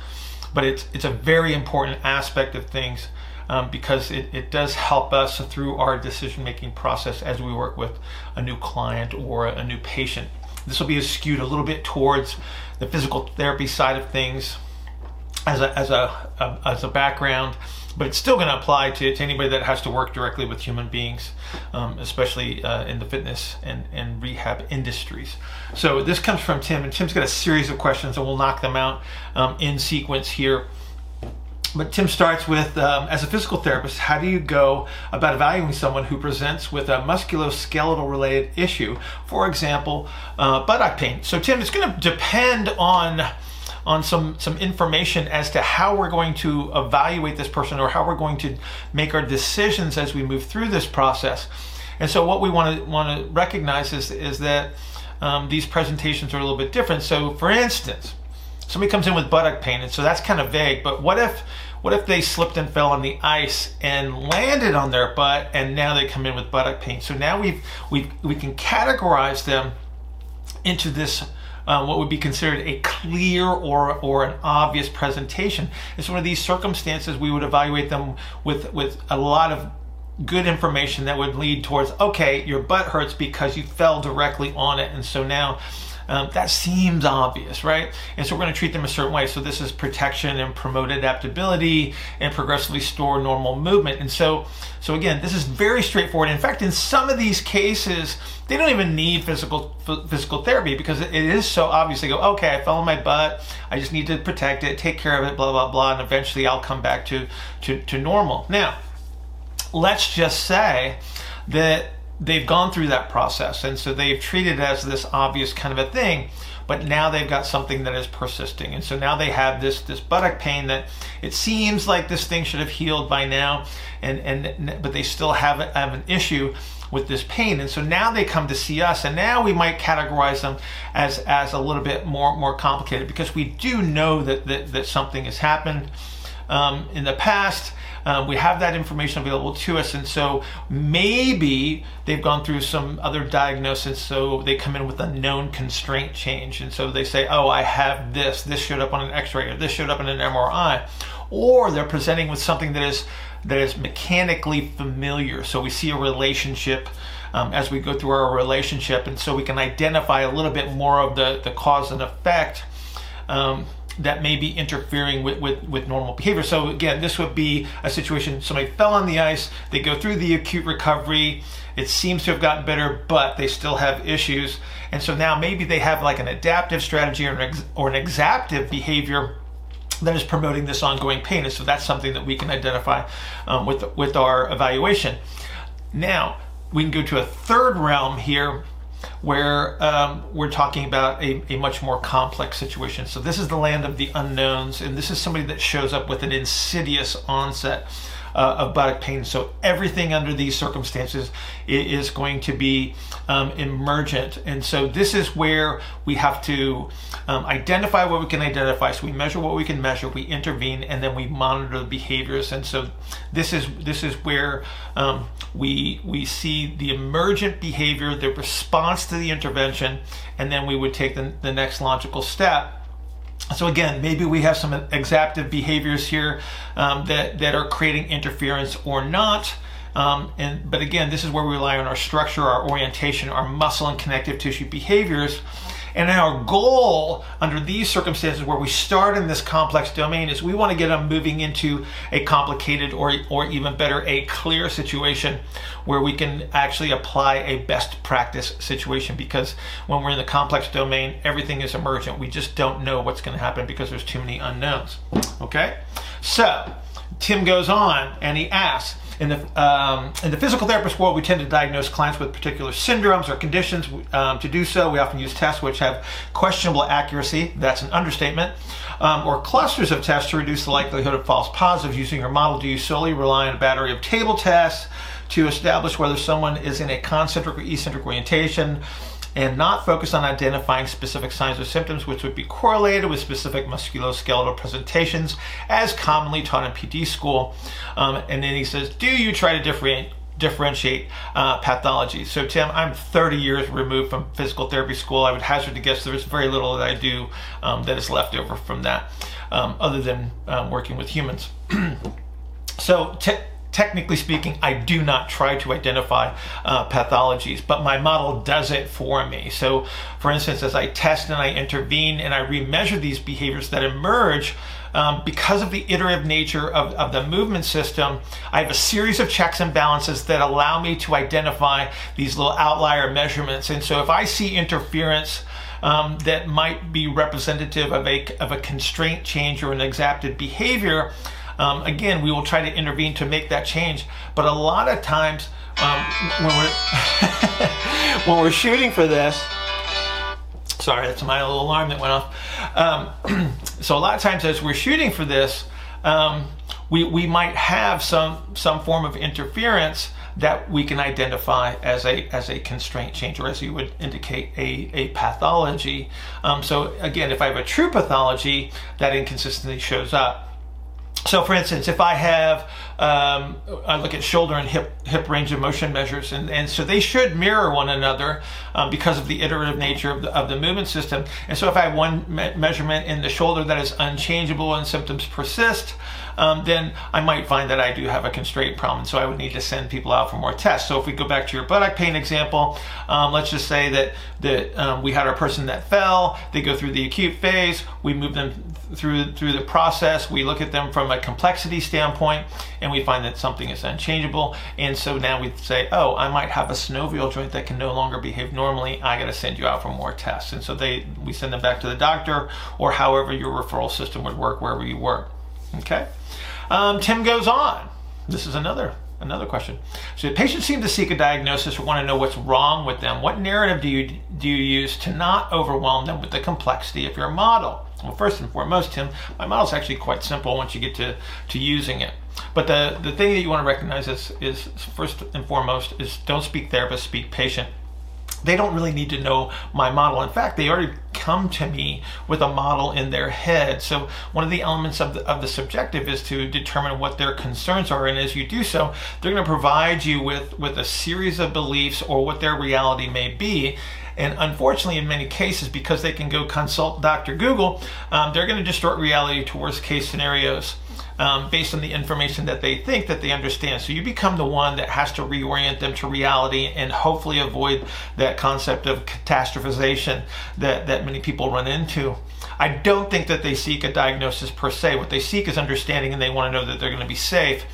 but it's it's a very important aspect of things um, because it, it does help us through our decision making process as we work with a new client or a new patient. This will be skewed a little bit towards the physical therapy side of things as a, as a, a as a background but it's still going to apply to, to anybody that has to work directly with human beings, um, especially uh, in the fitness and, and rehab industries. So this comes from Tim, and Tim's got a series of questions, and we'll knock them out um, in sequence here. But Tim starts with, um, as a physical therapist, how do you go about evaluating someone who presents with a musculoskeletal related issue, for example, uh, buttock pain? So Tim, it's going to depend on on some some information as to how we're going to evaluate this person or how we're going to make our decisions as we move through this process. And so what we want to want to recognize is is that um, these presentations are a little bit different. So for instance, somebody comes in with buttock pain, and so that's kind of vague. But what if what if they slipped and fell on the ice and landed on their butt, and now they come in with buttock pain? So now we've we we can categorize them into this uh, what would be considered a clear or, or an obvious presentation. It's one of these circumstances we would evaluate them with, with a lot of good information that would lead towards okay your butt hurts because you fell directly on it and so now um, that seems obvious, right? And so we're going to treat them a certain way. So this is protection and promote adaptability and progressively store normal movement. And so, so again, this is very straightforward. In fact, in some of these cases, they don't even need physical physical therapy because it is so obvious. They go, okay, I fell on my butt. I just need to protect it, take care of it, blah blah blah, and eventually I'll come back to to, to normal. Now, let's just say that they've gone through that process. And so they've treated it as this obvious kind of a thing but now they've got something that is persisting. And so now they have this this buttock pain that it seems like this thing should have healed by now and and but they still have, have an issue with this pain. And so now they come to see us and now we might categorize them as as a little bit more more complicated because we do know that that, that something has happened um, in the past um, we have that information available to us, and so maybe they've gone through some other diagnosis, so they come in with a known constraint change, and so they say, "Oh, I have this. This showed up on an X-ray, or this showed up in an MRI," or they're presenting with something that is that is mechanically familiar. So we see a relationship. Um, as we go through our relationship, and so we can identify a little bit more of the, the cause and effect. Um, that may be interfering with, with, with normal behavior. So again, this would be a situation, somebody fell on the ice, they go through the acute recovery, it seems to have gotten better, but they still have issues. And so now maybe they have like an adaptive strategy or an, ex- or an exaptive behavior that is promoting this ongoing pain. And so that's something that we can identify um, with, with our evaluation. Now, we can go to a third realm here where um, we're talking about a, a much more complex situation. So, this is the land of the unknowns, and this is somebody that shows up with an insidious onset uh, of buttock pain. So everything under these circumstances is going to be um, emergent. And so this is where we have to um, identify what we can identify. So we measure what we can measure, we intervene, and then we monitor the behaviors. And so this is this is where um, we we see the emergent behavior, the response to the intervention, and then we would take the, the next logical step so again, maybe we have some exaptive behaviors here um, that, that are creating interference or not. Um, and but again, this is where we rely on our structure, our orientation, our muscle and connective tissue behaviors and our goal under these circumstances where we start in this complex domain is we want to get them moving into a complicated or, or even better, a clear situation where we can actually apply a best practice situation because when we're in the complex domain, everything is emergent. We just don't know what's going to happen because there's too many unknowns. Okay? So, Tim goes on and he asks, in the, um, in the physical therapist world, we tend to diagnose clients with particular syndromes or conditions. Um, to do so, we often use tests which have questionable accuracy. That's an understatement. Um, or clusters of tests to reduce the likelihood of false positives. Using your model, do you solely rely on a battery of table tests to establish whether someone is in a concentric or eccentric orientation? And not focus on identifying specific signs or symptoms which would be correlated with specific musculoskeletal presentations as commonly taught in PT school. Um, and then he says, do you try to differentiate differentiate uh, pathology. So, Tim, I'm 30 years removed from physical therapy school. I would hazard to guess there's very little that I do um, that is left over from that, um, other than um, working with humans. so, technically speaking, I do not try to identify uh, pathologies, but my model does it for me. So, for instance, as I test and I intervene and I remeasure these behaviors that emerge, um, because of the iterative nature of, of the movement system, I have a series of checks and balances that allow me to identify these little outlier measurements. And so if I see interference, um, that might be representative of a, of a constraint change or an exaptive behavior, um, again, we will try to intervene to make that change. But a lot of times, um, when we're when we're shooting for this, sorry, that's my little alarm that went off. Um, so a lot of times, as we're shooting for this, um, we we might have some some form of interference that we can identify as a as a constraint change or as you would indicate a, a pathology. Um, so again, if I have a true pathology, that inconsistency shows up. So, for instance, if I have, um, I look at shoulder and hip hip range of motion measures, and, and so they should mirror one another um, because of the iterative nature of the, of the movement system. And so, if I have one me- measurement in the shoulder that is unchangeable and symptoms persist, um, then I might find that I do have a constraint problem. So I would need to send people out for more tests. So if we go back to your buttock pain example, um, let's just say that that um, we had our person that fell. They go through the acute phase. We move them through through the process. We look at them from a complexity standpoint, and we find that something is unchangeable. And so now we say, oh, I might have a synovial joint that can no longer behave normally. I got to send you out for more tests. And so they we send them back to the doctor or however your referral system would work wherever you work. Okay. Um, Tim goes on. This is another another question. So patients seem to seek a diagnosis or want to know what's wrong with them. What narrative do you do you use to not overwhelm them with the complexity of your model? Well, first and foremost, Tim, my model is actually quite simple once you get to, to using it. But the, the thing that you want to recognize is, is first and foremost is don't speak therapist, speak patient they don't really need to know my model. In fact, they already come to me with a model in their head. So one of the elements of the, of the subjective is to determine what their concerns are. And as you do so, they're going to provide you with, with a series of beliefs or what their reality may be. And unfortunately, in many cases, because they can go consult Dr. Google, um, they're going to distort reality to worst case scenarios um, based on the information that they think that they understand. So you become the one that has to reorient them to reality and hopefully avoid that concept of catastrophization that, that many people run into. I don't think that they seek a diagnosis per se. What they seek is understanding and they want to know that they're going to be safe.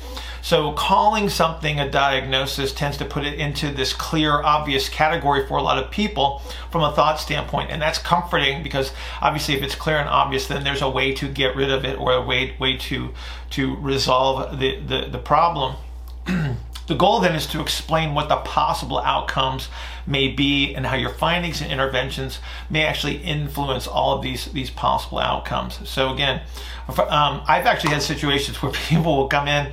So calling something a diagnosis tends to put it into this clear, obvious category for a lot of people from a thought standpoint. And that's comforting because obviously if it's clear and obvious, then there's a way to get rid of it or a way, way to, to resolve the, the, the problem. The goal then is to explain what the possible outcomes may be and how your findings and interventions may actually influence all of these, these possible outcomes. So again, um, I've actually had situations where people will come in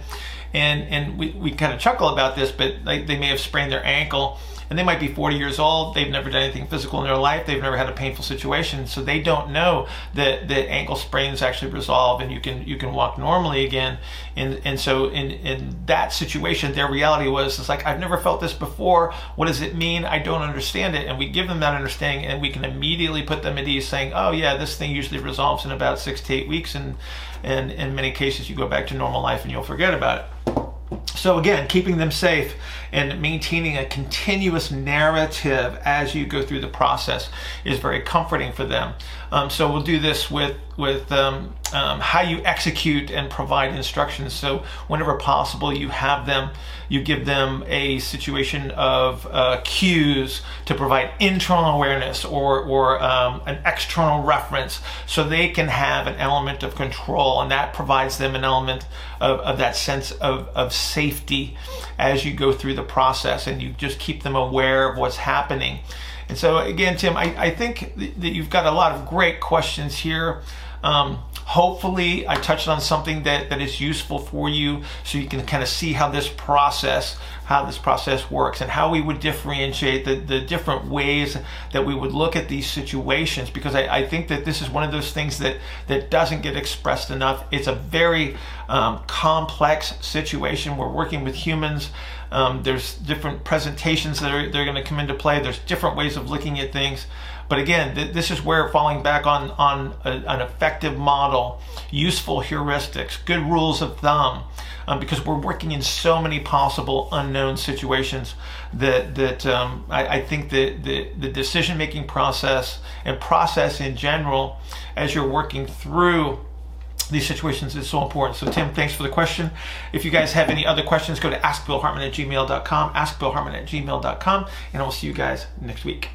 and and we, we kind of chuckle about this, but they, they may have sprained their ankle and they might be 40 years old. They've never done anything physical in their life. They've never had a painful situation, so they don't know that the ankle sprains actually resolve and you can you can walk normally again. And and so in in that situation, their reality was it's like I've never felt this before. What does it mean? I don't understand it. And we give them that understanding, and we can immediately put them at ease, saying, "Oh yeah, this thing usually resolves in about six to eight weeks, and and in many cases you go back to normal life and you'll forget about it." So again, keeping them safe and maintaining a continuous narrative as you go through the process is very comforting for them. Um, so we'll do this with with um, um, how you execute and provide instructions. So whenever possible, you have them, you give them a situation of uh, cues to provide internal awareness or, or um, an external reference so they can have an element of control and that provides them an element of, of that sense of, of safety as you go through the process and you just keep them aware of what's happening. And so again, Tim, I, I think that you've got a lot of great questions here. Um, hopefully I touched on something that, that is useful for you so you can kind of see how this process how this process works and how we would differentiate the, the different ways that we would look at these situations because I, I think that this is one of those things that that doesn't get expressed enough it's a very um, complex situation we're working with humans um, there's different presentations that are they're going to come into play. There's different ways of looking at things. But again, th- this is where falling back on, on a, an effective model, useful heuristics, good rules of thumb, um, because we're working in so many possible unknown situations that, that um, I, I, think that the, the decision making process and process in general, as you're working through these situations is so important. So Tim, thanks for the question. If you guys have any other questions, go to askbillhartman at gmail.com, askbillhartman at gmail.com, and I will see you guys next week.